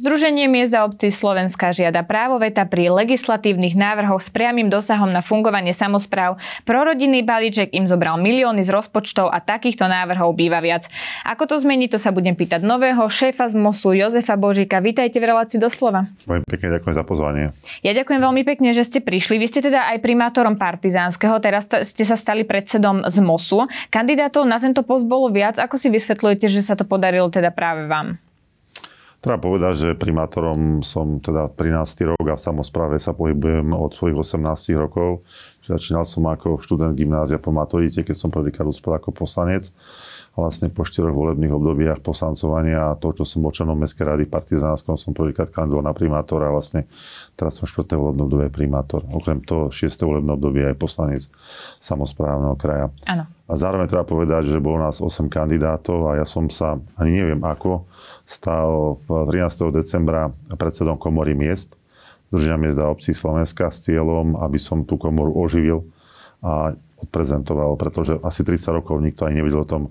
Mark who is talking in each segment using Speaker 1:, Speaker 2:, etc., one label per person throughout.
Speaker 1: Združenie miest a obcí Slovenska žiada právoveta pri legislatívnych návrhoch s priamým dosahom na fungovanie samozpráv. Prorodinný balíček im zobral milióny z rozpočtov a takýchto návrhov býva viac. Ako to zmení, to sa budem pýtať nového šéfa z MOSu Jozefa Božíka. Vítajte v relácii doslova.
Speaker 2: Veľmi pekne ďakujem za pozvanie.
Speaker 1: Ja ďakujem veľmi pekne, že ste prišli. Vy ste teda aj primátorom Partizánskeho, teraz ste sa stali predsedom z MOSu. Kandidátov na tento post bolo viac. Ako si vysvetľujete, že sa to podarilo teda práve vám?
Speaker 2: Treba povedať, že primátorom som teda 13. rok a v samozpráve sa pohybujem od svojich 18 rokov. Začínal som ako študent gymnázia po maturite, keď som prvýkrát uspel ako poslanec. Vlastne po štyroch volebných obdobiach poslancovania a to, čo som bol členom Mestskej rady Partizánskom, som prvýkrát kandidoval na primátora a vlastne teraz som 4. volebné obdobie primátor. Okrem toho 6. volebné obdobie aj poslanec samozprávneho kraja.
Speaker 1: Áno.
Speaker 2: A zároveň treba povedať, že bolo nás 8 kandidátov a ja som sa, ani neviem ako, stal 13. decembra predsedom komory miest, Združenia miest a obcí Slovenska s cieľom, aby som tú komoru oživil a odprezentoval, pretože asi 30 rokov nikto ani nevedel o tom,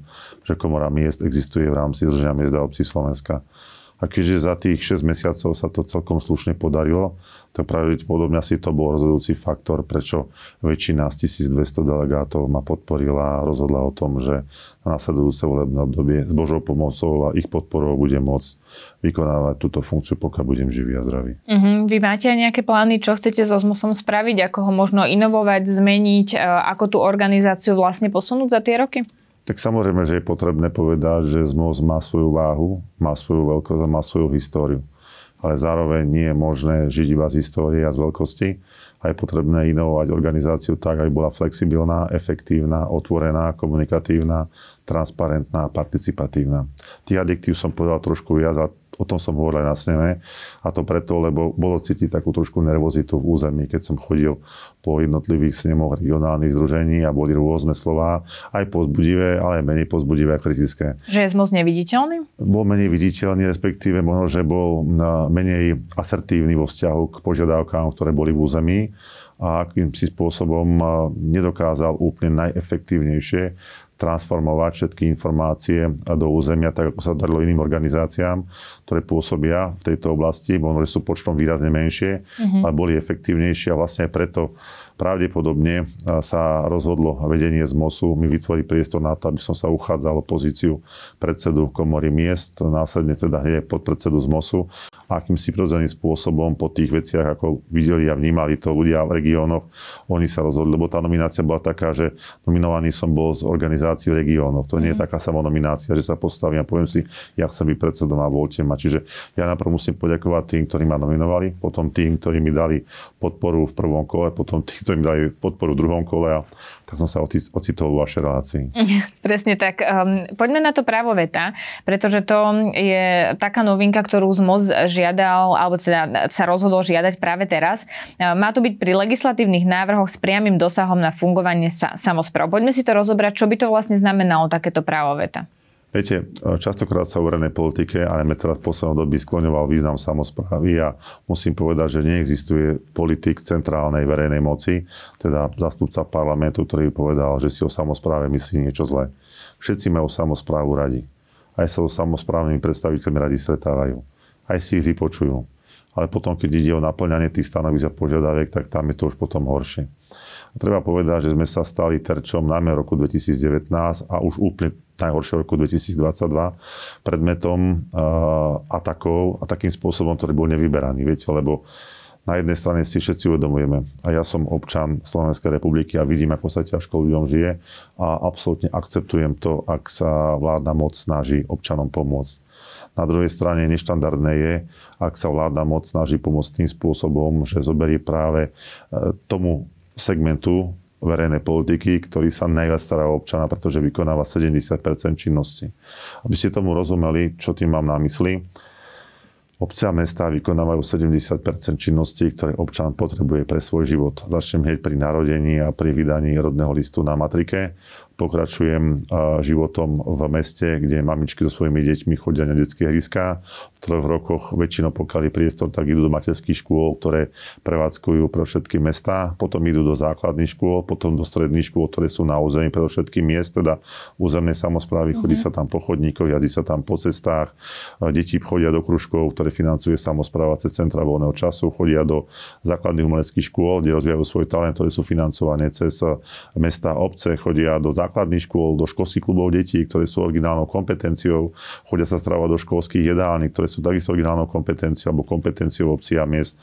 Speaker 2: že komora miest existuje v rámci Združenia miest a obcí Slovenska. A keďže za tých 6 mesiacov sa to celkom slušne podarilo, tak pravdepodobne asi to bol rozhodujúci faktor, prečo väčšina z 1200 delegátov ma podporila a rozhodla o tom, že na nasledujúce volebné obdobie s Božou pomocou a ich podporou budem môcť vykonávať túto funkciu, pokiaľ budem živý a zdravý.
Speaker 1: Uh-huh. Vy máte aj nejaké plány, čo chcete so ZMOSom spraviť, ako ho možno inovovať, zmeniť, ako tú organizáciu vlastne posunúť za tie roky?
Speaker 2: Tak samozrejme, že je potrebné povedať, že ZMOS má svoju váhu, má svoju veľkosť a má svoju históriu. Ale zároveň nie je možné žiť iba z histórie a z veľkosti. A je potrebné inovovať organizáciu tak, aby bola flexibilná, efektívna, otvorená, komunikatívna, transparentná a participatívna. Tých adjektív som povedal trošku viac a O tom som hovoril aj na sneme. A to preto, lebo bolo cítiť takú trošku nervozitu v území, keď som chodil po jednotlivých snemoch regionálnych združení a boli rôzne slova, aj pozbudivé, ale aj menej pozbudivé a kritické.
Speaker 1: Že je moc neviditeľný?
Speaker 2: Bol menej viditeľný, respektíve možno, že bol menej asertívny vo vzťahu k požiadavkám, ktoré boli v území a akým si spôsobom nedokázal úplne najefektívnejšie transformovať všetky informácie do územia, tak ako sa darilo iným organizáciám, ktoré pôsobia v tejto oblasti, možno, že sú počtom výrazne menšie, mm-hmm. ale boli efektívnejšie a vlastne preto pravdepodobne sa rozhodlo vedenie z MOSu mi vytvoriť priestor na to, aby som sa uchádzal o pozíciu predsedu komory miest, následne teda hneď podpredsedu z MOSu akýmsi prirodzeným spôsobom po tých veciach, ako videli a vnímali to ľudia v regiónoch, oni sa rozhodli, lebo tá nominácia bola taká, že nominovaný som bol z organizácií regiónov. To nie je mhm. taká samonominácia, že sa postavím a poviem si, ja chcem byť predsedom a voľte ma. Čiže ja najprv musím poďakovať tým, ktorí ma nominovali, potom tým, ktorí mi dali podporu v prvom kole, potom tým, ktorí mi dali podporu v druhom kole a tak som sa ocitol v vašej relácii.
Speaker 1: Presne tak. Um, poďme na to právo veta, pretože to je taká novinka, ktorú z MOZ žiadal, alebo teda sa rozhodol žiadať práve teraz. Uh, má to byť pri legislatívnych návrhoch s priamým dosahom na fungovanie sa, samozpráv. Poďme si to rozobrať, čo by to vlastne znamenalo takéto právo veta.
Speaker 2: Viete, častokrát sa o verejnej politike, ale me teraz v poslednom doby skloňoval význam samozprávy a musím povedať, že neexistuje politik centrálnej verejnej moci, teda zastupca parlamentu, ktorý povedal, že si o samozpráve myslí niečo zlé. Všetci majú samozprávu radi. Aj sa o samozprávnymi predstaviteľmi radi stretávajú. Aj si ich vypočujú. Ale potom, keď ide o naplňanie tých stanovísk a požiadaviek, tak tam je to už potom horšie. A treba povedať, že sme sa stali terčom najmä roku 2019 a už úplne najhoršie roku 2022 predmetom uh, atakov a takým spôsobom, ktorý bol nevyberaný. Viete, lebo na jednej strane si všetci uvedomujeme, a ja som občan Slovenskej republiky a vidím, ako sa ťažko ľuďom žije a absolútne akceptujem to, ak sa vládna moc snaží občanom pomôcť. Na druhej strane neštandardné je, ak sa vládna moc snaží pomôcť tým spôsobom, že zoberie práve uh, tomu segmentu verejnej politiky, ktorý sa najviac stará o občana, pretože vykonáva 70% činnosti. Aby ste tomu rozumeli, čo tým mám na mysli, obce a mesta vykonávajú 70% činností, ktoré občan potrebuje pre svoj život. Začnem hneď pri narodení a pri vydaní rodného listu na matrike, pokračujem životom v meste, kde mamičky so svojimi deťmi chodia na detské hryska. V troch rokoch väčšinou pokiaľ priestor, tak idú do materských škôl, ktoré prevádzkujú pre všetky mesta. Potom idú do základných škôl, potom do stredných škôl, ktoré sú na území pre všetky miest, teda územnej samozprávy. Mm-hmm. Chodí mhm. sa tam po chodníkoch, jazdí sa tam po cestách. Deti chodia do kružkov, ktoré financuje samozpráva cez centra voľného času. Chodia do základných umeleckých škôl, kde rozvíjajú svoj talent, ktoré sú financované cez mesta, obce. Chodia do základných škôl, do školských klubov detí, ktoré sú originálnou kompetenciou. Chodia sa stravovať do školských jedálni, ktoré sú takisto originálnou kompetenciou alebo kompetenciou obcí a miest.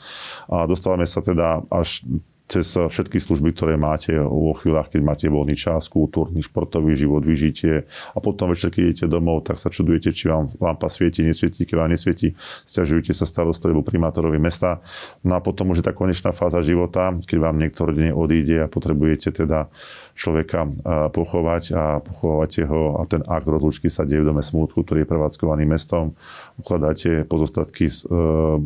Speaker 2: A dostávame sa teda až cez všetky služby, ktoré máte vo chvíľach, keď máte voľný čas, kultúrny, športový život, vyžitie a potom večer, keď idete domov, tak sa čudujete, či vám lampa svieti, nesvieti, keď vám nesvieti, stiažujete sa starostovi alebo primátorovi mesta. No a potom už je tá konečná fáza života, keď vám niekto rodine odíde a potrebujete teda človeka pochovať a pochovávate ho a ten akt rozlúčky sa deje v dome smútku, ktorý je prevádzkovaný mestom. Ukladáte pozostatky e,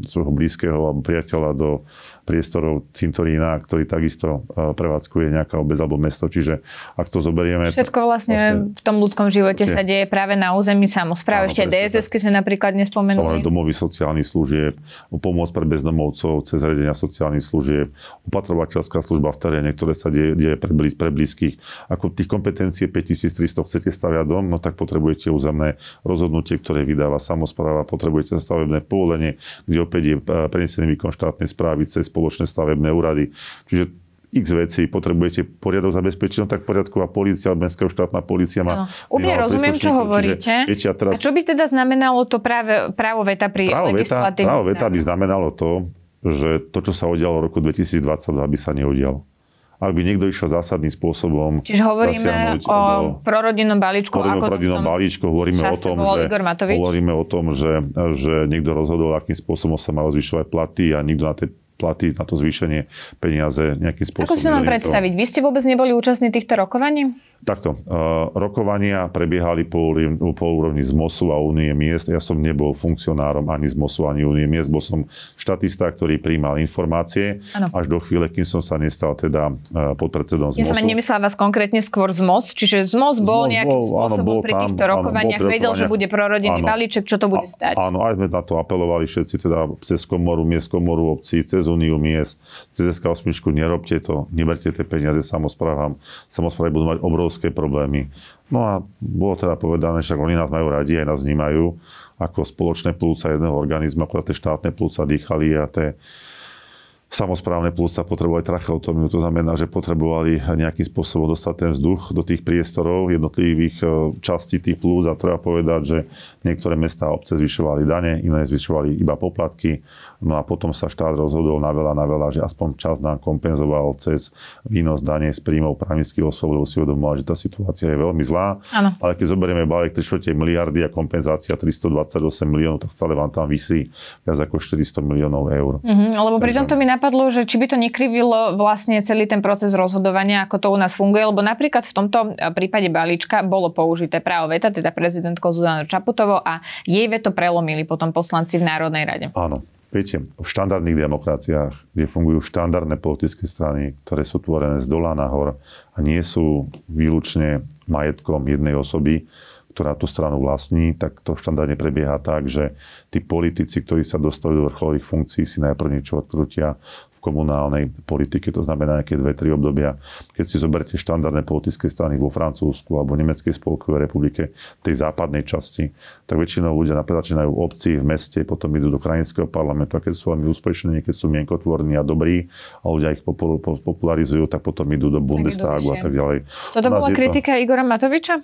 Speaker 2: svojho blízkeho alebo priateľa do priestorov cintorína, ktorý takisto e, prevádzkuje nejaká obec alebo mesto. Čiže ak to zoberieme...
Speaker 1: Všetko vlastne, vlastne v tom ľudskom živote sa deje práve na území samozpráv. Ešte dss sme napríklad nespomenuli.
Speaker 2: Samozrejme domovy sociálnych služieb, pomoc pre bezdomovcov cez riadenia sociálnych služieb, opatrovateľská služba v teréne, ktoré sa deje, deje pre, blíz, pre blízkych. Ako tých kompetencií 5300 chcete staviať dom, no tak potrebujete územné rozhodnutie, ktoré vydáva samozpráva, potrebujete stavebné povolenie, kde opäť je e, prenesený výkon štátnej správy cez spoločné stavebné úrady. Čiže x vecí, potrebujete poriadok zabezpečiť, no tak poriadková policia, mestská štátna policia má...
Speaker 1: No, úplne rozumiem, čo hovoríte. Čiže, viete, a, teraz... a čo by teda znamenalo to práve, právo veta pri právo legislatívnych
Speaker 2: Právo veta by znamenalo to, že to, čo sa udialo v roku 2022, by sa neudialo ak by niekto išiel zásadným spôsobom
Speaker 1: Čiže hovoríme o do, prorodinnom balíčku.
Speaker 2: Hovoríme o prorodinnom balíčku, hovoríme o tom, že, hovoríme o tom, že, že niekto rozhodol, akým spôsobom sa majú zvyšovať platy a nikto na tej platy na to zvýšenie peniaze nejakým spôsobom.
Speaker 1: Ako si mám predstaviť? Vy ste vôbec neboli účastní týchto rokovaní?
Speaker 2: Takto. Uh, rokovania prebiehali po, po úrovni z MOSu a Únie miest. Ja som nebol funkcionárom ani z MOSu, ani Únie miest. Bol som štatista, ktorý príjmal informácie ano. až do chvíle, kým som sa nestal teda uh, podpredsedom z
Speaker 1: MOSu. Ja som nemyslela vás konkrétne skôr z MOS, čiže z MOS bol z nejakým bol, spôsobom áno, bol pri týchto tam, rokovaniach, áno, vedel, že bude prorodinný balíček, čo to bude stať.
Speaker 2: Áno, aj sme na to apelovali všetci, teda cez komoru miest, komoru obcí, cez Úniu miest, cez SK8, nerobte to, neberte tie peniaze samozprávam. Samozprávy budú mať obrovské obrovské problémy. No a bolo teda povedané, že oni nás majú radi, aj nás vnímajú ako spoločné plúca jedného organizmu, ako tie štátne plúca dýchali a tie samozprávne plúca potrebovali tracheotomiu. To znamená, že potrebovali nejakým spôsobom dostať ten vzduch do tých priestorov jednotlivých e, častí tých plúc a treba povedať, že niektoré mestá a obce zvyšovali dane, iné zvyšovali iba poplatky. No a potom sa štát rozhodol na veľa, na veľa, že aspoň čas nám kompenzoval cez výnos dane z príjmov právnických osôb, lebo si uvedomoval, že tá situácia je veľmi zlá.
Speaker 1: Ano.
Speaker 2: Ale keď zoberieme balík 3 miliardy a kompenzácia 328 miliónov, tak stále vám tam vysí viac ako 400 miliónov eur.
Speaker 1: Mm-hmm, lebo pri tomto mi napadlo, že či by to nekrivilo vlastne celý ten proces rozhodovania, ako to u nás funguje, lebo napríklad v tomto e, prípade balíčka bolo použité právo veta, teda prezidentko Zuzana Čaputovo a jej veto prelomili potom poslanci v Národnej rade.
Speaker 2: Áno. Viete, v štandardných demokraciách, kde fungujú štandardné politické strany, ktoré sú tvorené z dola nahor a nie sú výlučne majetkom jednej osoby, ktorá tú stranu vlastní, tak to štandardne prebieha tak, že tí politici, ktorí sa dostali do vrcholových funkcií, si najprv niečo odkrutia komunálnej politike, to znamená nejaké dve, tri obdobia. Keď si zoberte štandardné politické strany vo Francúzsku alebo Nemeckej spolkovej republike, tej západnej časti, tak väčšinou ľudia napríklad začínajú v obci, v meste, potom idú do krajinského parlamentu a keď sú veľmi úspešní, keď sú mienkotvorní a dobrí a ľudia ich popularizujú, tak potom idú do Bundestagu a tak ďalej.
Speaker 1: Toto bola kritika to... Igora Matoviča?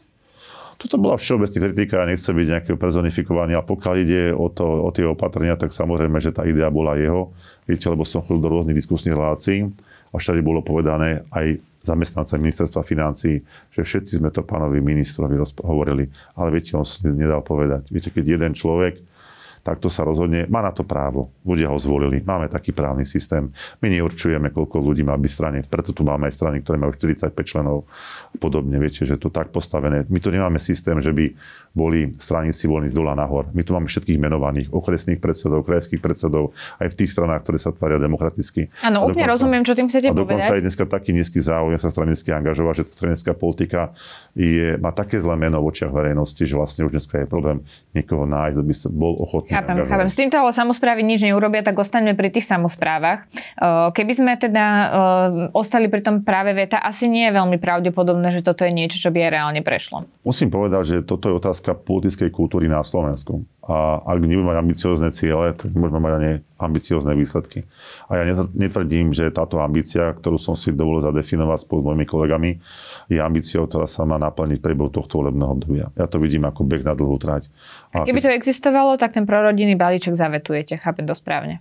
Speaker 2: Toto bola všeobecná kritika, nechce byť nejaké personifikovanie, a pokiaľ ide o, to, o tie opatrenia, tak samozrejme, že tá idea bola jeho. Viete, lebo som chodil do rôznych diskusných relácií a všade bolo povedané aj zamestnanca ministerstva financí, že všetci sme to pánovi ministrovi hovorili, ale viete, on si nedal povedať. Viete, keď jeden človek tak to sa rozhodne, má na to právo. Ľudia ho zvolili, máme taký právny systém. My neurčujeme, koľko ľudí má byť strane, preto tu máme aj strany, ktoré majú 45 členov a podobne. Viete, že to tak postavené. My tu nemáme systém, že by boli straníci volení z dola nahor. My tu máme všetkých menovaných, okresných predsedov, krajských predsedov, aj v tých stranách, ktoré sa tvária demokraticky.
Speaker 1: Áno, úplne rozumiem, čo tým chcete
Speaker 2: a dokonca
Speaker 1: povedať.
Speaker 2: je dneska taký nízky záujem sa stranicky angažovať, že stranická politika je, má také zlé meno v očiach verejnosti, že vlastne už dneska je problém niekoho nájsť, aby bol ochotný
Speaker 1: Chápem, chápem. S týmto ale samozprávy nič neurobia, tak ostaňme pri tých samozprávach. Eh, Keby sme teda eh, ostali pri tom práve veta, asi nie je veľmi pravdepodobné, že toto je niečo, čo by aj reálne prešlo.
Speaker 2: Musím povedať, že toto je otázka politickej kultúry na Slovensku. A ak nebudeme mať ambiciozne ciele, tak môžeme mať ani ambiciozne výsledky. A ja netvrdím, že táto ambícia, ktorú som si dovolil zadefinovať spolu s mojimi kolegami, je ambíciou, ktorá sa má naplniť priebehu tohto volebného obdobia. Ja to vidím ako beh na dlhú trať.
Speaker 1: A keby to existovalo, tak ten prorodinný balíček zavetujete, chápem to správne.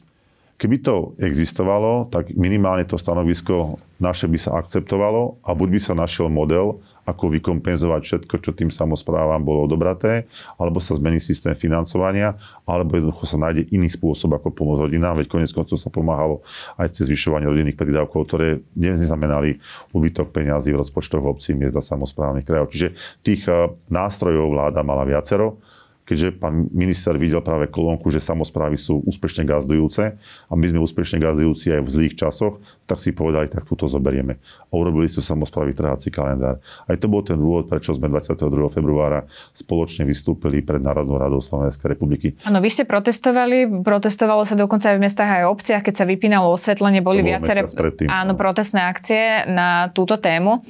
Speaker 2: Keby to existovalo, tak minimálne to stanovisko naše by sa akceptovalo a buď by sa našiel model, ako vykompenzovať všetko, čo tým samozprávam bolo odobraté, alebo sa zmení systém financovania, alebo jednoducho sa nájde iný spôsob, ako pomôcť rodinám, veď konec koncov sa pomáhalo aj cez zvyšovanie rodinných prídavkov, ktoré neznamenali úbytok peňazí v rozpočtoch obcí, miest a samozprávnych krajov. Čiže tých eh, nástrojov vláda mala viacero keďže pán minister videl práve kolónku, že samozprávy sú úspešne gazdujúce a my sme úspešne gazdujúci aj v zlých časoch, tak si povedali, tak túto zoberieme. A urobili sú samozprávy trháci kalendár. Aj to bol ten dôvod, prečo sme 22. februára spoločne vystúpili pred Národnou radou Slovenskej republiky.
Speaker 1: Áno, vy ste protestovali, protestovalo sa dokonca aj v mestách aj v obciach, keď sa vypínalo osvetlenie, boli viaceré áno, protestné akcie na túto tému.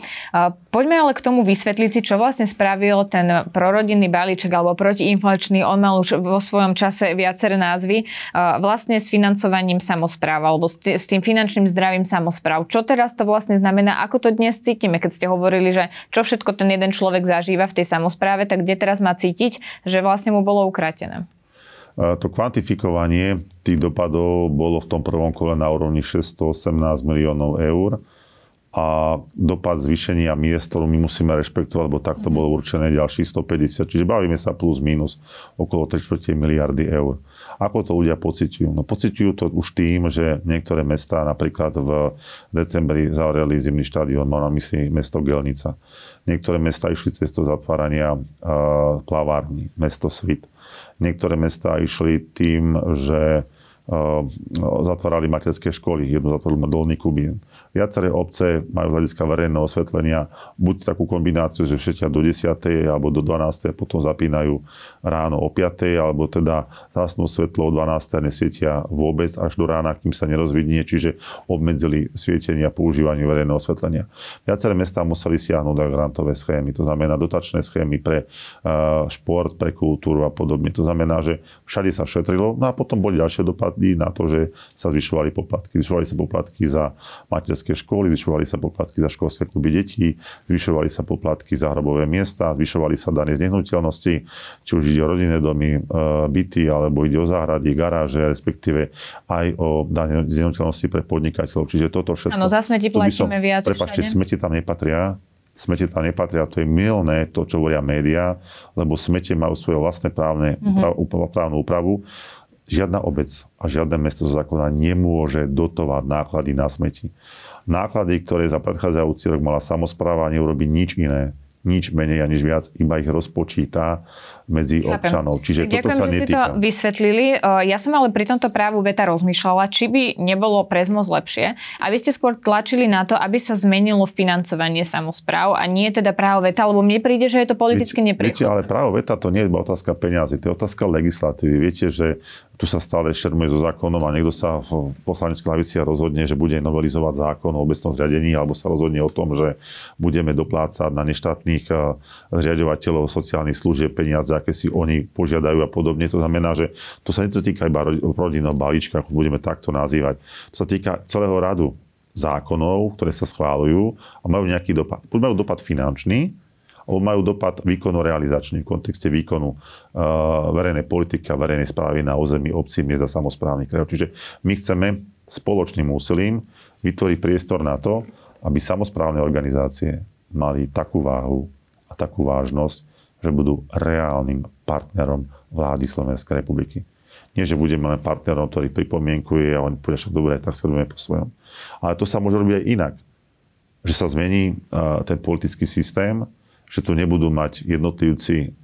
Speaker 1: Poďme ale k tomu vysvetliť si, čo vlastne spravil ten prorodinný balíček alebo protiinflačný. On mal už vo svojom čase viaceré názvy. Vlastne s financovaním samozpráv alebo s tým finančným zdravím samozpráv. Čo teraz to vlastne znamená? Ako to dnes cítime, keď ste hovorili, že čo všetko ten jeden človek zažíva v tej samozpráve, tak kde teraz má cítiť, že vlastne mu bolo ukratené?
Speaker 2: To kvantifikovanie tých dopadov bolo v tom prvom kole na úrovni 618 miliónov eur a dopad zvýšenia miest, ktorú my musíme rešpektovať, lebo takto mm-hmm. bolo určené ďalších 150. Čiže bavíme sa plus minus okolo 3 miliardy eur. Ako to ľudia pociťujú? No pociťujú to už tým, že niektoré mesta napríklad v decembri zavreli zimný štadión, mám na mysli mesto Gelnica. Niektoré mesta išli cestou zatvárania uh, plavární, mesto Svit. Niektoré mesta išli tým, že uh, zatvárali materské školy. Jednu zatvorili Dolný Kubín viaceré obce majú z hľadiska verejného osvetlenia buď takú kombináciu, že všetia do 10. alebo do 12. a potom zapínajú ráno o 5. alebo teda zasnú svetlo o 12. a nesvietia vôbec až do rána, kým sa nerozvidnie, čiže obmedzili svietenie a používanie verejného osvetlenia. Viaceré mestá museli siahnuť na grantové schémy, to znamená dotačné schémy pre šport, pre kultúru a podobne. To znamená, že všade sa šetrilo, no a potom boli ďalšie dopady na to, že sa zvyšovali poplatky. Zvyšovali sa poplatky za materské materské školy, zvyšovali sa poplatky za školské kluby detí, zvyšovali sa poplatky za hrobové miesta, zvyšovali sa dane z nehnuteľnosti, či už ide o rodinné domy, e, byty, alebo ide o záhrady, garáže, respektíve aj o dane z nehnuteľnosti pre podnikateľov. Čiže toto všetko...
Speaker 1: Áno, za smeti platíme som, viac
Speaker 2: Prepačte, smeti tam nepatria, smete tam nepatria, to je milné, to, čo hovoria médiá, lebo smete majú svoje vlastné právne, mm-hmm. právnu úpravu žiadna obec a žiadne mesto zo zákona nemôže dotovať náklady na smeti. Náklady, ktoré za predchádzajúci rok mala samozpráva, neurobi nič iné nič menej a nič viac, iba ich rozpočíta medzi Chápem. občanov. Čiže Ďakujem, toto sa
Speaker 1: že
Speaker 2: netýka.
Speaker 1: ste to vysvetlili. Ja som ale pri tomto právu veta rozmýšľala, či by nebolo pre zmoz lepšie, aby ste skôr tlačili na to, aby sa zmenilo financovanie samozpráv a nie teda právo veta, lebo mne príde, že je to politicky nepriechodné.
Speaker 2: Viete, ale právo veta to nie je iba otázka peniazy, to je otázka legislatívy. Viete, že tu sa stále šermuje so zákonom a niekto sa v poslaneckej hlavici rozhodne, že bude novelizovať zákon o obecnom zriadení alebo sa rozhodne o tom, že budeme doplácať na neštátnych eh, zriadovateľov sociálnych služieb peniaze, aké si oni požiadajú a podobne. To znamená, že to sa netýka iba rodinného balíčka, ako budeme takto nazývať. To sa týka celého radu zákonov, ktoré sa schválujú a majú nejaký dopad. Buď majú dopad finančný, alebo majú dopad výkono-realizačný v kontexte výkonu uh, verejnej politiky a verejnej správy na území obcí, miest a samozprávnych krajov. Čiže my chceme spoločným úsilím vytvoriť priestor na to, aby samozprávne organizácie mali takú váhu a takú vážnosť, že budú reálnym partnerom vlády Slovenskej republiky. Nie, že budeme len partnerom, ktorý pripomienkuje a oni povedia, však dobre, tak sa po svojom. Ale to sa môže robiť aj inak. Že sa zmení ten politický systém, že tu nebudú mať jednotlivci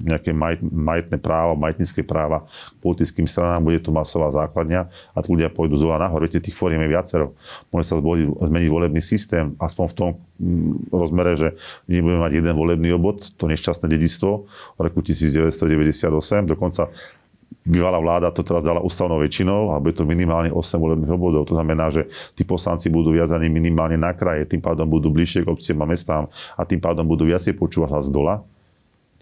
Speaker 2: nejaké majetné práva, majetnícke práva k politickým stranám, bude to masová základňa a tu ľudia pôjdu z nahor. Viete, tých fóriem je viacero. Môže sa zmeniť volebný systém, aspoň v tom mm, rozmere, že nebudeme mať jeden volebný obod, to nešťastné dedictvo v roku 1998, dokonca bývalá vláda to teraz dala ústavnou väčšinou a bude to minimálne 8 volebných obvodov. To znamená, že tí poslanci budú viazaní minimálne na kraje, tým pádom budú bližšie k obciem a mestám a tým pádom budú viacej počúvať hlas dola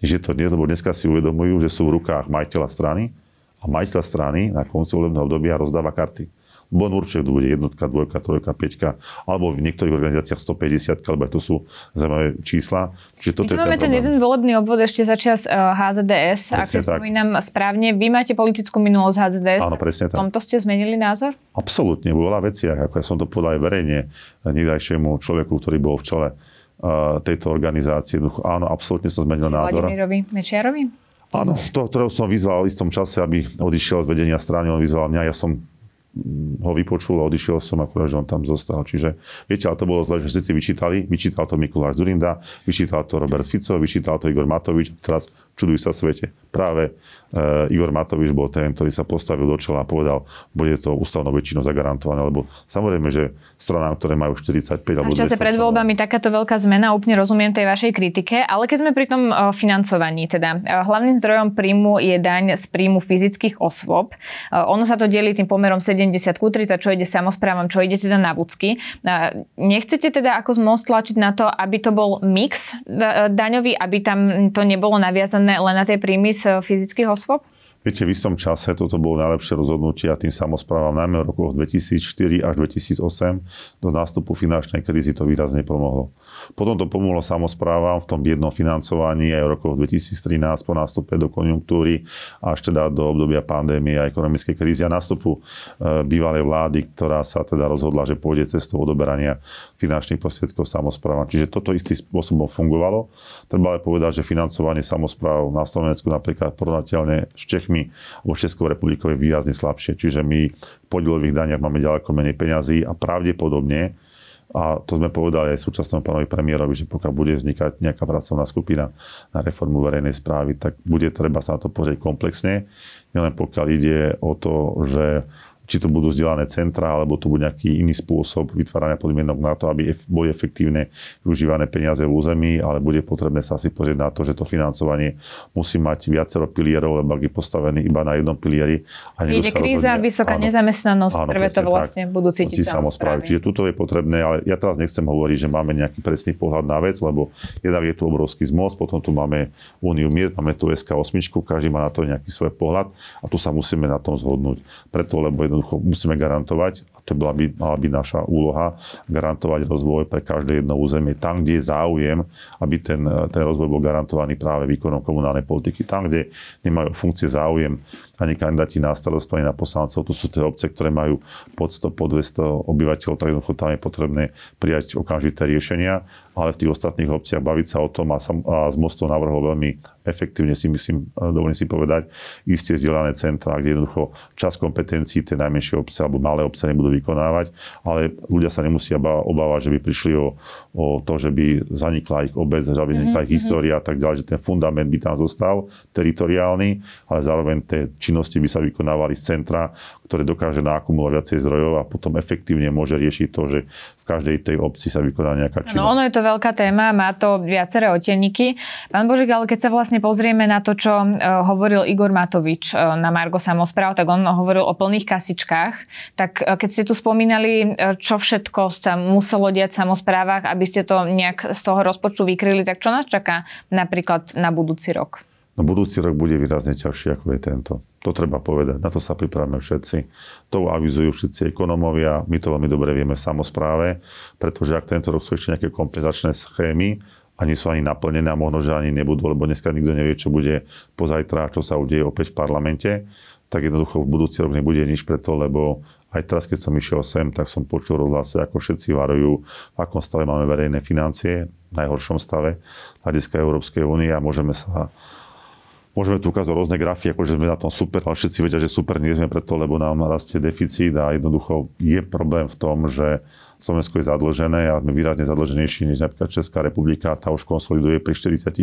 Speaker 2: než je to dnes, lebo dneska si uvedomujú, že sú v rukách majiteľa strany a majiteľ strany na konci volebného obdobia rozdáva karty. Bo on určite bude jednotka, dvojka, trojka, peťka, alebo v niektorých organizáciách 150, lebo to sú zaujímavé čísla.
Speaker 1: Čiže toto My je máme ten, ten jeden volebný obvod ešte začas uh, HZDS, presne ak si tak. spomínam správne. Vy máte politickú minulosť HZDS.
Speaker 2: Áno, presne tak.
Speaker 1: V tomto ste zmenili názor?
Speaker 2: Absolútne, vo veľa veciach, ako ja som to povedal aj verejne, nedajšiemu človeku, ktorý bol v čele tejto organizácie. Áno, absolútne som zmenil názor.
Speaker 1: Vladimirovi Mečiarovi?
Speaker 2: Áno, to, ktorého som vyzval v istom čase, aby odišiel z vedenia strany, on vyzval mňa, ja som ho vypočul a odišiel som, akurát, že on tam zostal. Čiže, viete, ale to bolo zle, že všetci vyčítali. Vyčítal to Mikuláš Zurinda, vyčítal to Robert Fico, vyčítal to Igor Matovič. Teraz čudujú sa svete. Práve e, Igor Matovič bol ten, ktorý sa postavil do čela a povedal, bude to ústavnou väčšinou zagarantované, lebo samozrejme, že stranám, ktoré majú 45 alebo
Speaker 1: V čase pred voľbami takáto veľká zmena, úplne rozumiem tej vašej kritike, ale keď sme pri tom e, financovaní, teda e, hlavným zdrojom príjmu je daň z príjmu fyzických osôb. Ono sa to delí tým pomerom 70 ku 30, čo ide samozprávam, čo ide teda na vúcky. Nechcete teda ako zmost tlačiť na to, aby to bol mix daňový, aby tam to nebolo naviazané len na tie príjmy z fyzických osôb?
Speaker 2: Viete, v istom čase toto bolo najlepšie rozhodnutie a tým samozprávam najmä v rokoch 2004 až 2008 do nástupu finančnej krízy to výrazne pomohlo. Potom to pomohlo samozprávam v tom biednom financovaní aj v rokoch 2013 po nástupe do konjunktúry až teda do obdobia pandémie a ekonomickej krízy a nástupu e, bývalej vlády, ktorá sa teda rozhodla, že pôjde cestou odoberania finančných prostriedkov samozprávam. Čiže toto istým spôsobom fungovalo. Treba ale povedať, že financovanie samozpráv na Slovensku napríklad porovnateľne s Čechmi alebo Českou republikou je výrazne slabšie. Čiže my v podielových daniach máme ďaleko menej peňazí a pravdepodobne a to sme povedali aj súčasnému pánovi premiérovi, že pokiaľ bude vznikať nejaká pracovná skupina na reformu verejnej správy, tak bude treba sa na to pozrieť komplexne. Nielen pokiaľ ide o to, že či to budú vzdielané centra, alebo to bude nejaký iný spôsob vytvárania podmienok na to, aby boli efektívne využívané peniaze v území, ale bude potrebné sa asi pozrieť na to, že to financovanie musí mať viacero pilierov, lebo ak je postavený iba na jednom pilieri.
Speaker 1: A Ide kríza, rozhodne, vysoká áno, nezamestnanosť, áno, prvé to vlastne tak, budú cítiť samozprávy.
Speaker 2: Čiže tuto je potrebné, ale ja teraz nechcem hovoriť, že máme nejaký presný pohľad na vec, lebo jednak je tu obrovský zmost, potom tu máme Úniu Mier, máme tu SK8, každý má na to nejaký svoj pohľad a tu sa musíme na tom zhodnúť. Preto, lebo jednoducho musíme garantovať, a to bola by, mala byť naša úloha, garantovať rozvoj pre každé jedno územie. Tam, kde je záujem, aby ten, ten rozvoj bol garantovaný práve výkonom komunálnej politiky. Tam, kde nemajú funkcie záujem ani kandidáti na starostov, ani na poslancov, to sú tie obce, ktoré majú pod 100, pod 200 obyvateľov, tak jednoducho tam je potrebné prijať okamžité riešenia ale v tých ostatných obciach baviť sa o tom a, sam, a z mostov navrhol veľmi efektívne si myslím, dovolím si povedať, isté zdieľané centra, kde jednoducho čas kompetencií tie najmenšie obce alebo malé obce nebudú vykonávať, ale ľudia sa nemusia obávať, že by prišli o, o to, že by zanikla ich obec, že by zanikla ich mm-hmm. história a tak ďalej, že ten fundament by tam zostal teritoriálny, ale zároveň tie činnosti by sa vykonávali z centra, ktoré dokáže nakumulovať viacej zdrojov a potom efektívne môže riešiť to, že v každej tej obci sa vykoná nejaká činnosť.
Speaker 1: No ono je to veľká téma, má to viaceré otenníky. Pán Božik, ale keď sa vlastne pozrieme na to, čo uh, hovoril Igor Matovič uh, na Margo Samospráv, tak on hovoril o plných kasičkách. Tak uh, keď ste tu spomínali, čo všetko sa muselo diať v samozprávach, aby ste to nejak z toho rozpočtu vykryli, tak čo nás čaká napríklad na budúci rok?
Speaker 2: No budúci rok bude výrazne ťažší, ako je tento. To treba povedať. Na to sa pripravíme všetci. To avizujú všetci ekonomovia. My to veľmi dobre vieme v samozpráve, pretože ak tento rok sú ešte nejaké kompenzačné schémy, a nie sú ani naplnené a možno, že ani nebudú, lebo dneska nikto nevie, čo bude pozajtra, čo sa udeje opäť v parlamente, tak jednoducho v budúci rok nebude nič preto, lebo aj teraz, keď som išiel sem, tak som počul rozhlase, ako všetci varujú, v akom stave máme verejné financie, v najhoršom stave hľadiska Európskej únie a môžeme sa Môžeme tu ukázať rôzne grafy, ako že sme na tom super, ale všetci vedia, že super nie sme preto, lebo nám rastie deficit a jednoducho je problém v tom, že Slovensko je zadlžené a sme výrazne zadlženejší než napríklad Česká republika. Tá už konsoliduje pri 45%,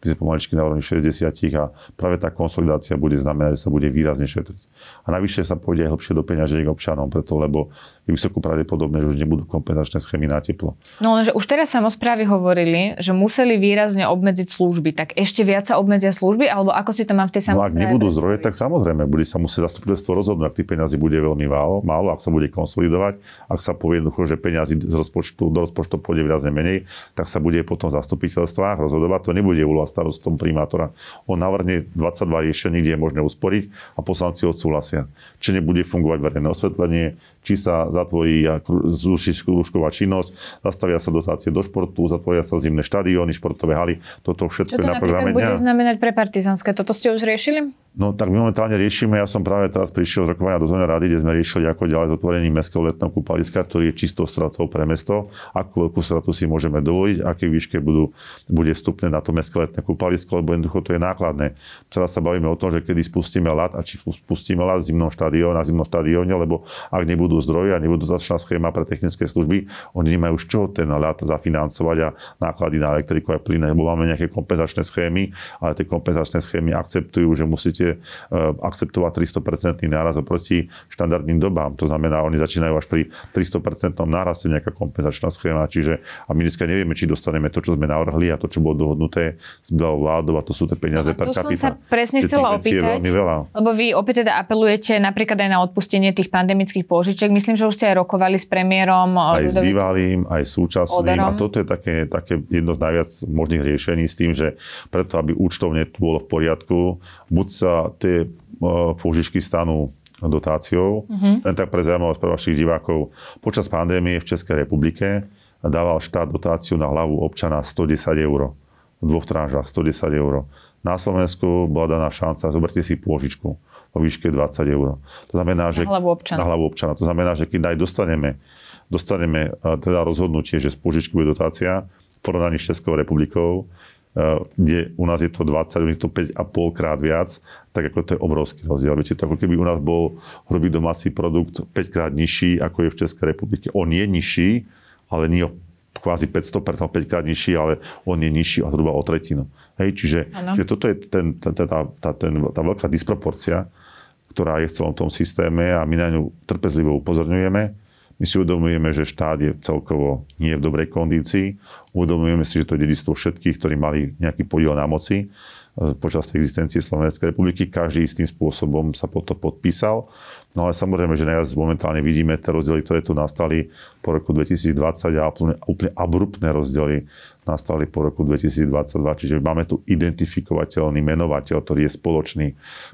Speaker 2: my sme pomaličky na úrovni 60% a práve tá konsolidácia bude znamenať, že sa bude výrazne šetriť. A navyše sa pôjde aj hlbšie do peňažiek občanom, preto lebo je vysoko pravdepodobné, že už nebudú kompenzačné schémy na teplo.
Speaker 1: No lenže už teraz samozprávy hovorili, že museli výrazne obmedziť služby. Tak ešte viac sa obmedzia služby, alebo ako si to mám v tej samozpráve?
Speaker 2: No ak nebudú zdroje, tak samozrejme, bude sa musieť zastupiteľstvo rozhodnúť, ak tých peniazy bude veľmi málo, málo, ak sa bude konsolidovať, ak sa povie jednoducho, že peniazy z rozpočtu, do rozpočtu pôjde výrazne menej, tak sa bude potom v zastupiteľstvách rozhodovať. To nebude úloha starostom primátora. On navrhne 22 riešení, kde je možné usporiť a poslanci odsúhlasia. Či nebude fungovať verejné osvetlenie, či sa zatvorí a zruší skúšková činnosť, zastavia sa dotácie do športu, zatvoria sa zimné štadióny, športové haly. Toto všetko
Speaker 1: Čo to
Speaker 2: je na programe
Speaker 1: bude znamenať pre Partizanské? Toto ste už riešili?
Speaker 2: No tak momentálne riešime, ja som práve teraz prišiel z rokovania do zóny rady, kde sme riešili ako ďalej s otvorením mestského letného kúpaliska, ktorý je čistou stratou pre mesto, akú veľkú stratu si môžeme dovoliť, aké výške budú, bude vstupné na to mestské letné kúpalisko, lebo jednoducho to je nákladné. Teraz sa bavíme o tom, že kedy spustíme lat a či spustíme lat v zimnom štadióne, na zimnom štadióne, lebo ak nebudú zdroje a nebudú začná schéma pre technické služby, oni nemajú už čo ten ľad zafinancovať a náklady na elektriku a plyn, lebo máme nejaké kompenzačné schémy, ale tie kompenzačné schémy akceptujú, že musíte eh, akceptovať 300% náraz oproti štandardným dobám. To znamená, oni začínajú až pri 300% náraste nejaká kompenzačná schéma. Čiže a my dneska nevieme, či dostaneme to, čo sme navrhli a to, čo bolo dohodnuté s vládou a to sú tie peniaze
Speaker 1: per capita. Sa presne chcela opýtať, lebo vy opäť teda apelujete napríklad aj na odpustenie tých pandemických pôžičiek. Myslím, že už ste aj rokovali s premiérom.
Speaker 2: Aj s bývalým, aj súčasným. A toto je také, také jedno z najviac možných riešení s tým, že preto, aby účtovne tu bolo v poriadku, buď sa tie e, pôžičky stanú dotáciou. Uh-huh. Len tak pre zaujímavosť pre vašich divákov. Počas pandémie v Českej republike dával štát dotáciu na hlavu občana 110 eur. V dvoch tranžách 110 eur. Na Slovensku bola daná šanca, zoberte si pôžičku o výške 20 eur. To znamená, že,
Speaker 1: na hlavu občana.
Speaker 2: Na hlavu občana. To znamená, že keď aj dostaneme, dostaneme e, teda rozhodnutie, že z pôžičky bude dotácia v porovnaní s Českou republikou, e, kde u nás je to 20, je to 5,5 krát viac, tak ako to je obrovský rozdiel. Viete, to ako keby u nás bol hrubý domáci produkt 5 krát nižší, ako je v Českej republike. On je nižší, ale nie o kvázi 500, 5 krát nižší, ale on je nižší a zhruba o tretinu. Hej, čiže, čiže toto je ten, ten, tá, tá, ten, tá veľká disproporcia, ktorá je v celom tom systéme a my na ňu trpezlivo upozorňujeme. My si uvedomujeme, že štát je celkovo nie v dobrej kondícii. Uvedomujeme si, že to je dedistvo všetkých, ktorí mali nejaký podiel na moci počas tej existencie Slovenskej republiky. Každý istým spôsobom sa pod to podpísal. No ale samozrejme, že najviac momentálne vidíme tie rozdiely, ktoré tu nastali po roku 2020 a úplne abruptné rozdiely nastali po roku 2022. Čiže máme tu identifikovateľný menovateľ, ktorý je spoločný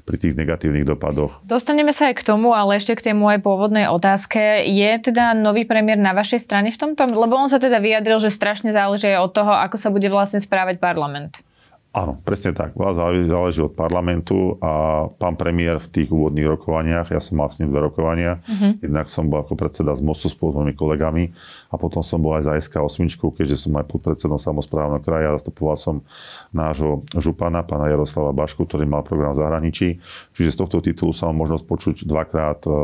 Speaker 2: pri tých negatívnych dopadoch.
Speaker 1: Dostaneme sa aj k tomu, ale ešte k tej mojej pôvodnej otázke. Je teda nový premiér na vašej strane v tomto? Lebo on sa teda vyjadril, že strašne záleží od toho, ako sa bude vlastne správať parlament.
Speaker 2: Áno, presne tak. Veľa záleží od parlamentu a pán premiér v tých úvodných rokovaniach, ja som mal s ním dve rokovania, uh-huh. jednak som bol ako predseda z MOSu spolu s mojimi kolegami a potom som bol aj za SK8, keďže som aj podpredsedom samozprávneho kraja, zastupoval som nášho župana, pána Jaroslava Bašku, ktorý mal program v zahraničí. Čiže z tohto titulu som mal možnosť počuť dvakrát e, e,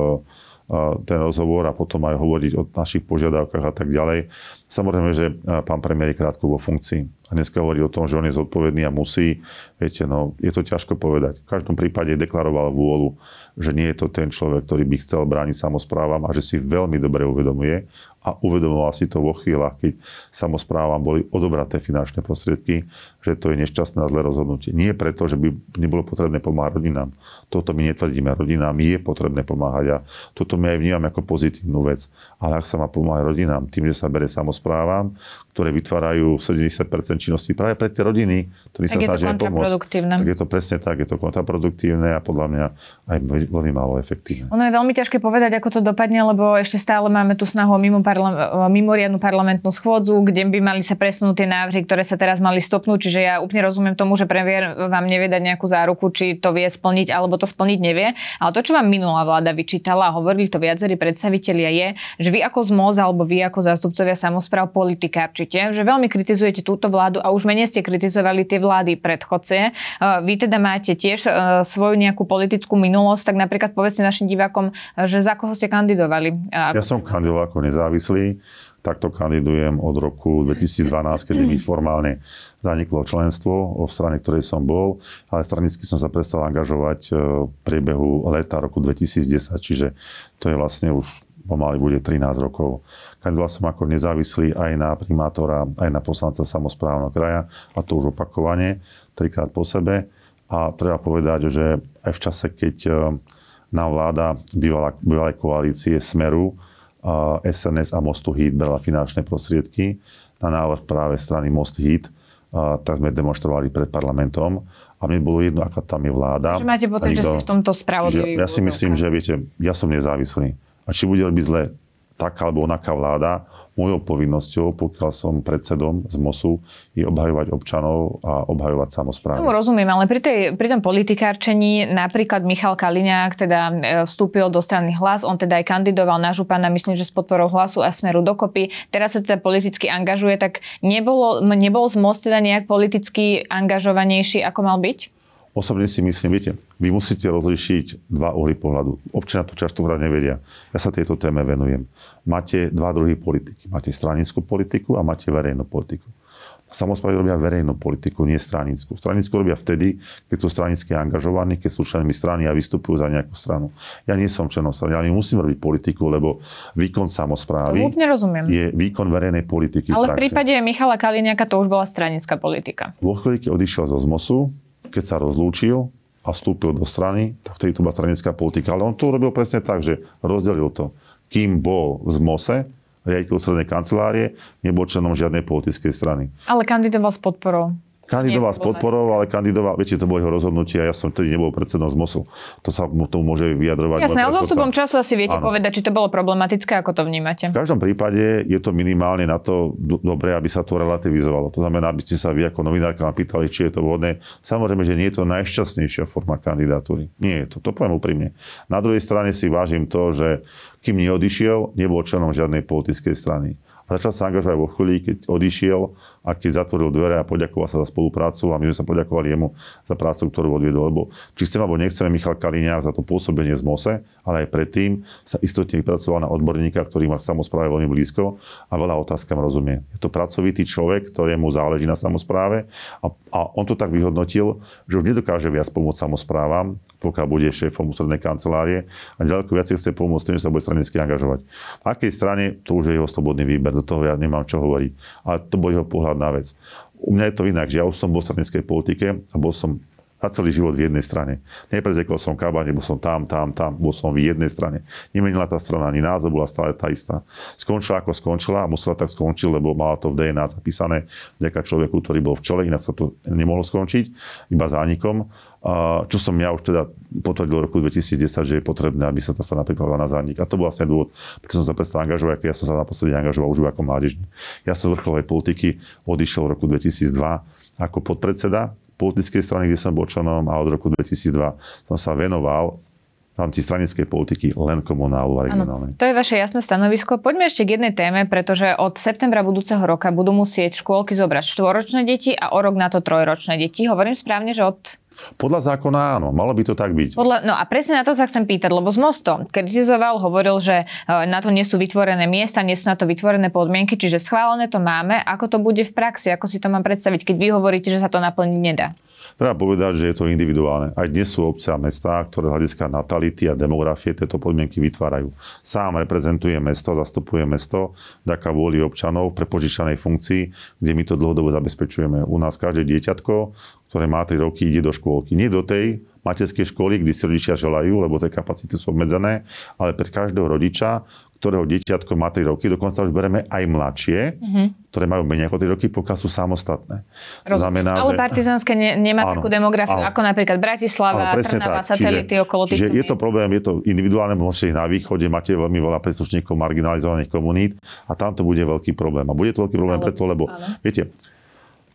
Speaker 2: ten rozhovor a potom aj hovoriť o našich požiadavkách a tak ďalej. Samozrejme, že e, pán premiér je krátko vo funkcii a dneska hovorí o tom, že on je zodpovedný a musí, viete, no, je to ťažko povedať. V každom prípade deklaroval vôľu, že nie je to ten človek, ktorý by chcel brániť samozprávam a že si veľmi dobre uvedomuje a uvedomoval si to vo chvíľach, keď samozprávam boli odobraté finančné prostriedky, že to je nešťastné a zlé rozhodnutie. Nie preto, že by nebolo potrebné pomáhať rodinám. Toto my netvrdíme. Rodinám je potrebné pomáhať a toto my aj vnímame ako pozitívnu vec. Ale ak sa má pomáhať rodinám tým, že sa bere samozprávam, ktoré vytvárajú 70% činnosti práve pre tie rodiny, ktorí sa snažia pomôcť. Tak je to presne tak, je to kontraproduktívne a podľa mňa aj veľmi málo efektívne.
Speaker 1: Ono je veľmi ťažké povedať, ako to dopadne, lebo ešte stále máme tu snahu o mimo parla- mimoriadnu parlamentnú schôdzu, kde by mali sa presunúť tie návrhy, ktoré sa teraz mali stopnúť. Čiže ja úplne rozumiem tomu, že premiér vám nevie dať nejakú záruku, či to vie splniť alebo to splniť nevie. Ale to, čo vám minulá vláda vyčítala a hovorili to viacerí predstavitelia, je, že vy ako zmoz alebo vy ako zástupcovia samozpráv politikárčite, že veľmi kritizujete túto vládu a už menej ste kritizovali tie vlády predchodce, je. Vy teda máte tiež svoju nejakú politickú minulosť, tak napríklad povedzte našim divákom, že za koho ste kandidovali.
Speaker 2: Ja som kandidoval ako nezávislý takto kandidujem od roku 2012, kedy mi formálne zaniklo členstvo v strane, ktorej som bol, ale stranicky som sa prestal angažovať e, v priebehu leta roku 2010, čiže to je vlastne už pomaly bude 13 rokov. Kandidoval som ako nezávislý aj na primátora, aj na poslanca samozprávneho kraja, a to už opakovane, trikrát po sebe. A treba povedať, že aj v čase, keď e, nám vláda bývalej koalície Smeru SNS a Mostu Hit brala finančné prostriedky na návrh práve strany Most Hit, tak sme demonstrovali pred parlamentom a mne bolo jedno, aká tam je vláda.
Speaker 1: Že máte pocit, nikto, že ste v tomto spravodliví?
Speaker 2: Ja si myslím, že viete, ja som nezávislý. A či bude robiť zle taká alebo onaká vláda, mojou povinnosťou, pokiaľ som predsedom z MOSu, je obhajovať občanov a obhajovať samozprávy.
Speaker 1: Tomu rozumiem, ale pri, tej, pri tom politikárčení napríklad Michal Kaliňák teda e, vstúpil do strany hlas, on teda aj kandidoval na župana, myslím, že s podporou hlasu a smeru dokopy. Teraz sa teda politicky angažuje, tak nebolo, nebol z MOS teda nejak politicky angažovanejší, ako mal byť?
Speaker 2: Osobne si myslím, viete, vy musíte rozlišiť dva uhly pohľadu. Občania to častokrát nevedia. Ja sa tejto téme venujem. Máte dva druhy politiky. Máte stranickú politiku a máte verejnú politiku. Samozprávy robia verejnú politiku, nie stranickú. Stranickú robia vtedy, keď sú stranicky angažovaní, keď sú členmi strany a vystupujú za nejakú stranu. Ja nie som členom strany, ale musím robiť politiku, lebo výkon samozprávy je výkon verejnej politiky.
Speaker 1: Ale v, v prípade Michala Kaliňaka to už bola stranická politika.
Speaker 2: Vo chvíli, keď odišiel zo ZMOSu, keď sa rozlúčil a vstúpil do strany, tak vtedy to bola stranická politika. Ale on to urobil presne tak, že rozdelil to. Kým bol v ZMOSe, riaditeľ ústrednej kancelárie, nebol členom žiadnej politickej strany.
Speaker 1: Ale kandidoval s podporou.
Speaker 2: Kandidoval s podporou, ale kandidoval, viete, to bolo jeho rozhodnutie a ja som vtedy nebol predsedom z MOSu. To sa mu tomu môže vyjadrovať.
Speaker 1: Jasné, ale s času asi viete áno. povedať, či to bolo problematické, ako to vnímate.
Speaker 2: V každom prípade je to minimálne na to do- dobré, aby sa to relativizovalo. To znamená, aby ste sa vy ako novinárka ma pýtali, či je to vhodné. Samozrejme, že nie je to najšťastnejšia forma kandidatúry. Nie je to, to poviem úprimne. Na druhej strane si vážim to, že kým neodišiel, nebol členom žiadnej politickej strany a začal sa angažovať vo chvíli, keď odišiel a keď zatvoril dvere a poďakoval sa za spoluprácu a my sme sa poďakovali jemu za prácu, ktorú odviedol. Lebo či chceme alebo nechceme Michal Kaliňák za to pôsobenie z MOSE, ale aj predtým sa istotne vypracoval na odborníka, ktorý má samozpráve veľmi blízko a veľa otázkam rozumie. Je to pracovitý človek, ktorému záleží na samozpráve a, a on to tak vyhodnotil, že už nedokáže viac pomôcť samozprávam, pokiaľ bude šéfom ústrednej kancelárie a ďaleko viac chce pomôcť tým, že sa bude stranicky angažovať. V akej strane, to už je jeho slobodný výber, do toho ja nemám čo hovoriť. Ale to bol jeho pohľad pohľadná vec. U mňa je to inak, že ja už som bol v stranickej politike a bol som na celý život v jednej strane. Neprezekol som kabáne, bol som tam, tam, tam, bol som v jednej strane. Nemenila tá strana ani názov, bola stále tá istá. Skončila ako skončila a musela tak skončiť, lebo mala to v DNA zapísané vďaka človeku, ktorý bol v čele, inak sa to nemohlo skončiť, iba zánikom. Čo som ja už teda potvrdil v roku 2010, že je potrebné, aby sa tá strana pripravila na zánik. A to bol vlastne dôvod, prečo som sa prestal angažovať, keď ja som sa naposledy angažoval už ako mládežník. Ja som z vrcholovej politiky odišiel v roku 2002 ako podpredseda politickej strany, kde som bol členom a od roku 2002 som sa venoval v rámci stranickej politiky len komunálu a regionálnej.
Speaker 1: To je vaše jasné stanovisko. Poďme ešte k jednej téme, pretože od septembra budúceho roka budú musieť škôlky zobrať štvoročné deti a o rok na to trojročné deti. Hovorím správne, že od
Speaker 2: podľa zákona áno, malo by to tak byť.
Speaker 1: Podľa, no a presne na to sa chcem pýtať, lebo z mostom kritizoval, hovoril, že e, na to nie sú vytvorené miesta, nie sú na to vytvorené podmienky, čiže schválené to máme. Ako to bude v praxi, ako si to mám predstaviť, keď vy hovoríte, že sa to naplniť nedá?
Speaker 2: Treba povedať, že je to individuálne. Aj dnes sú obce a mestá, ktoré hľadiska natality a demografie tieto podmienky vytvárajú. Sám reprezentuje mesto, zastupuje mesto, vďaka vôli občanov pre požičanej funkcii, kde my to dlhodobo zabezpečujeme. U nás každé dieťatko, ktoré má 3 roky, ide do škôlky. Nie do tej materskej školy, kde si rodičia želajú, lebo tie kapacity sú obmedzené, ale pre každého rodiča, ktorého dieťatko má 3 roky, dokonca už bereme aj mladšie, mm-hmm. ktoré majú menej ako 3 roky, pokiaľ sú samostatné.
Speaker 1: Znamená, Ale že... partizánske ne, nemá áno, takú demografiu áno, ako napríklad Bratislava, áno, Trnava, tak. satelity čiže, okolo týchto
Speaker 2: je to problém, je to individuálne, možno na východe máte veľmi veľa príslušníkov marginalizovaných komunít a tam to bude veľký problém. A bude to veľký problém Ale, preto, lebo áno. viete,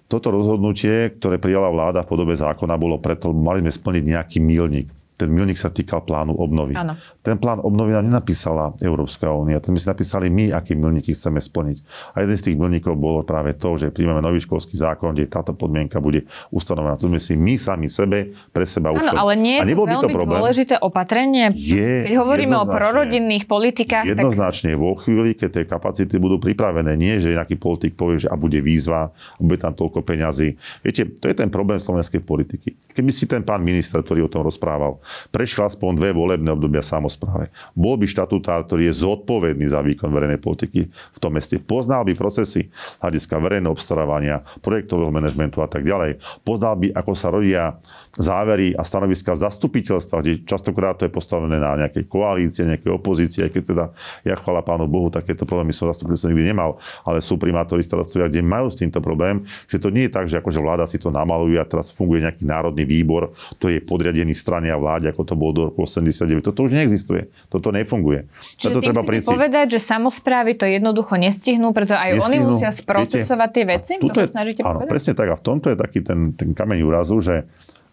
Speaker 2: toto rozhodnutie, ktoré prijala vláda v podobe zákona, bolo preto, mali sme splniť nejaký mílnik ten milník sa týkal plánu obnovy.
Speaker 1: Áno.
Speaker 2: Ten plán obnovy nám nenapísala Európska únia, ten my si napísali my, aký milníky chceme splniť. A jeden z tých milníkov bolo práve to, že príjmeme nový školský zákon, kde táto podmienka bude ustanovená. To sme si my sami sebe, pre seba
Speaker 1: Áno,
Speaker 2: ušli.
Speaker 1: ale nie je to
Speaker 2: by to
Speaker 1: veľmi
Speaker 2: problém.
Speaker 1: dôležité opatrenie.
Speaker 2: Je
Speaker 1: Keď hovoríme o prorodinných politikách, tak
Speaker 2: Jednoznačne vo chvíli, keď tie kapacity budú pripravené, nie že nejaký politik povie, že a bude výzva, a bude tam toľko peňazí. Viete, to je ten problém slovenskej politiky. Keby si ten pán minister, ktorý o tom rozprával, prešiel aspoň dve volebné obdobia v samospráve, bol by štatutár, ktorý je zodpovedný za výkon verejnej politiky v tom meste, poznal by procesy hľadiska verejného obstarávania, projektového manažmentu a tak ďalej, poznal by, ako sa rodia závery a stanoviska zastupiteľstva, kde častokrát to je postavené na nejakej koalície, nejakej opozície, aj keď teda ja chvála pánu Bohu, takéto problémy som v zastupiteľstve nikdy nemal, ale sú primátori starostovia, kde majú s týmto problém, že to nie je tak, že akože vláda si to namaluje a teraz funguje nejaký národný výbor, to je podriadený strane a vláde, ako to bolo do roku 89. Toto už neexistuje. Toto nefunguje.
Speaker 1: Čiže tým chcete
Speaker 2: princíp-
Speaker 1: povedať, že samozprávy to jednoducho nestihnú, preto aj oni
Speaker 2: Nestihnú.
Speaker 1: musia sprocesovať tie veci? To sa snažíte
Speaker 2: áno,
Speaker 1: povedať?
Speaker 2: presne tak. A v tomto je taký ten, ten kameň úrazu, že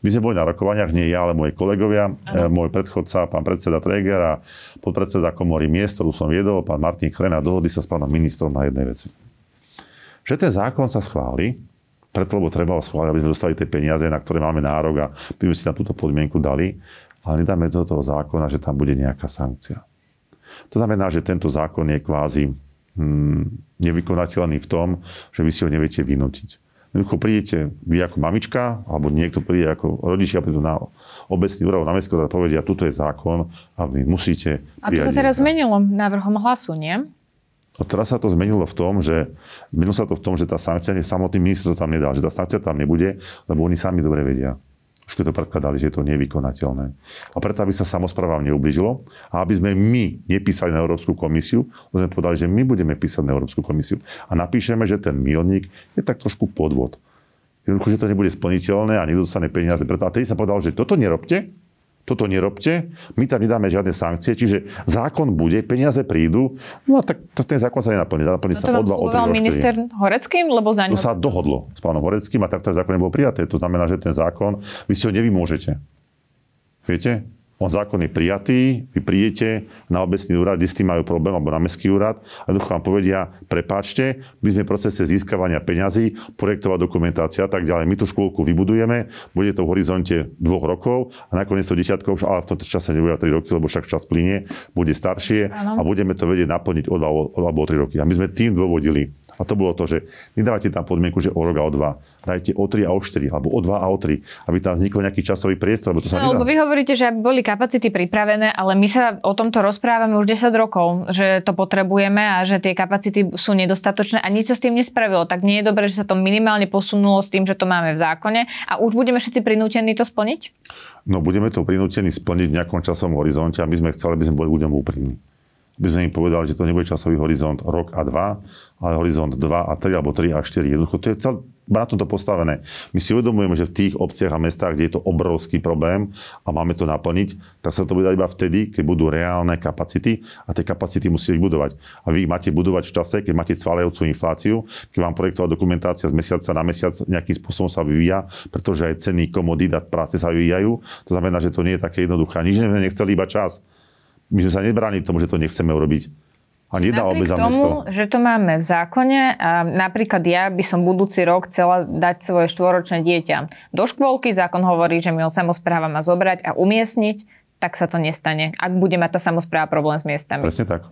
Speaker 2: my sme boli na rokovaniach, nie ja, ale moji kolegovia, e, môj predchodca, pán predseda Treger a podpredseda komory miest, ktorú som viedol, pán Martin Chrena, dohodli sa s pánom ministrom na jednej veci. Že ten zákon sa schváli, preto lebo treba ho schváliť, aby sme dostali tie peniaze, na ktoré máme nárok a by sme si na túto podmienku dali, ale nedáme do toho zákona, že tam bude nejaká sankcia. To znamená, že tento zákon je kvázi hm, nevykonateľný v tom, že vy si ho neviete vynútiť. Jednoducho prídete vy ako mamička, alebo niekto príde ako rodičia, prídu na obecný úrad, na mestský úrad a povedia, tuto je zákon a vy musíte
Speaker 1: A to sa teraz zmenilo návrhom hlasu, nie?
Speaker 2: A teraz sa to zmenilo v tom, že zmenilo sa to v tom, že tá sankcia, samotný minister to tam nedal, že tá sankcia tam nebude, lebo oni sami dobre vedia. Už keď to predkladali, že je to nevykonateľné. A preto, aby sa samozprávam neublížilo a aby sme my nepísali na Európsku komisiu, sme povedali, že my budeme písať na Európsku komisiu a napíšeme, že ten milník je tak trošku podvod. Jednoducho, že to nebude splniteľné a nedostane peniaze. Preto, a tedy sa povedal, že toto nerobte, toto nerobte, my tam nedáme žiadne sankcie, čiže zákon bude, peniaze prídu, no a tak, ten zákon sa nenaplní. Naplní
Speaker 1: To
Speaker 2: sa o dva, o tri,
Speaker 1: slúboval
Speaker 2: o štyri.
Speaker 1: minister Horeckým, lebo za ňo...
Speaker 2: To sa dohodlo s pánom Horeckým a takto zákon nebol prijaté. To znamená, že ten zákon, vy si ho nevymôžete. Viete? On zákon je prijatý, vy prídete na obecný úrad, kde s tým majú problém, alebo na mestský úrad a jednoducho vám povedia, prepáčte, my sme v procese získavania peňazí, projektová dokumentácia a tak ďalej. My tú škôlku vybudujeme, bude to v horizonte dvoch rokov a nakoniec to dieťatko už, ale v tomto čase nebude 3 roky, lebo však čas plinie, bude staršie
Speaker 1: Áno.
Speaker 2: a budeme to vedieť naplniť o 2 alebo o 3 roky. A my sme tým dôvodili, a to bolo to, že nedávajte tam podmienku, že o rok a o dva. Dajte o 3 a o 4, alebo o 2 a o 3, aby tam vznikol nejaký časový priestor, lebo to sa
Speaker 1: No, lebo vy hovoríte, že aby boli kapacity pripravené, ale my sa o tomto rozprávame už 10 rokov, že to potrebujeme a že tie kapacity sú nedostatočné a nič sa s tým nespravilo. Tak nie je dobré, že sa to minimálne posunulo s tým, že to máme v zákone a už budeme všetci prinútení to splniť?
Speaker 2: No budeme to prinútení splniť v nejakom časovom horizonte a my sme chceli, aby sme boli ľuďom úprimní. Aby sme im povedali, že to nebude časový horizont rok a dva, ale horizont 2 a 3 alebo 3 a 4. Jednoducho to je cel, na tomto postavené. My si uvedomujeme, že v tých obciach a mestách, kde je to obrovský problém a máme to naplniť, tak sa to bude dať iba vtedy, keď budú reálne kapacity a tie kapacity musí budovať. A vy ich máte budovať v čase, keď máte cvalejúcu infláciu, keď vám projektová dokumentácia z mesiaca na mesiac nejakým spôsobom sa vyvíja, pretože aj ceny komodít a práce sa vyvíjajú. To znamená, že to nie je také jednoduché. Nič sme nechceli iba čas. My sme sa nebránili tomu, že to nechceme urobiť. Ani jedna obec za
Speaker 1: tomu,
Speaker 2: mesto.
Speaker 1: že to máme v zákone a napríklad ja by som budúci rok chcela dať svoje štvoročné dieťa do škôlky, zákon hovorí, že mi ho samozpráva má zobrať a umiestniť, tak sa to nestane, ak bude mať tá samozpráva problém s miestami.
Speaker 2: Presne tak.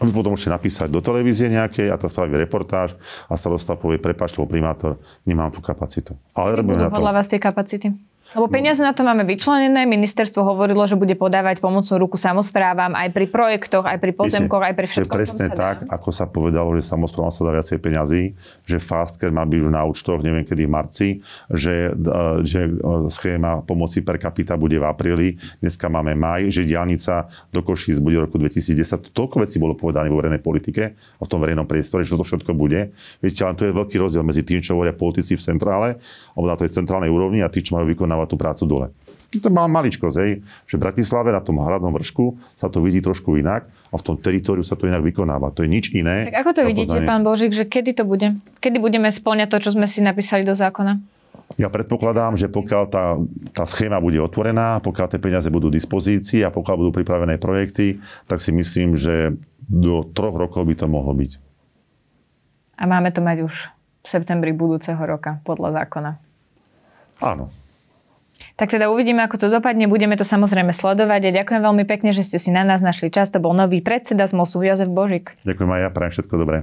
Speaker 2: A vy potom môžete napísať do televízie nejakej a tá spraví reportáž a starosta povie, prepáč, primátor, nemám tú kapacitu. Ale robíme na to.
Speaker 1: podľa vás tie kapacity? Lebo peniaze na to máme vyčlenené, ministerstvo hovorilo, že bude podávať pomocnú ruku samozprávam aj pri projektoch, aj pri pozemkoch, aj pri všetkom.
Speaker 2: presne
Speaker 1: sa
Speaker 2: tak,
Speaker 1: dá.
Speaker 2: ako sa povedalo, že samozprávam sa dá viacej peňazí, že Fastcare má byť už na účtoch, neviem kedy v marci, že, eh, že eh, schéma pomoci per capita bude v apríli, dneska máme maj, že diálnica do Košíc bude v roku 2010. Toľko vecí bolo povedané vo verejnej politike a v tom verejnom priestore, že to všetko bude. Viete, ale tu je veľký rozdiel medzi tým, čo hovoria politici v centrále, alebo na tej centrálnej úrovni a tí, čo majú vykonávať tú prácu dole. To má maličkosť, hej, že v Bratislave na tom hradnom vršku sa to vidí trošku inak a v tom teritoriu sa to inak vykonáva. To je nič iné.
Speaker 1: Tak ako to vidíte, pán Božík, že kedy to bude? Kedy budeme splňať to, čo sme si napísali do zákona?
Speaker 2: Ja predpokladám, že pokiaľ tá, tá schéma bude otvorená, pokiaľ tie peniaze budú v dispozícii a pokiaľ budú pripravené projekty, tak si myslím, že do troch rokov by to mohlo byť.
Speaker 1: A máme to mať už v septembri budúceho roka, podľa zákona.
Speaker 2: Áno.
Speaker 1: Tak teda uvidíme, ako to dopadne. Budeme to samozrejme sledovať. A ďakujem veľmi pekne, že ste si na nás našli čas. To bol nový predseda z MOSu Jozef Božik.
Speaker 2: Ďakujem aj ja, prajem všetko dobré.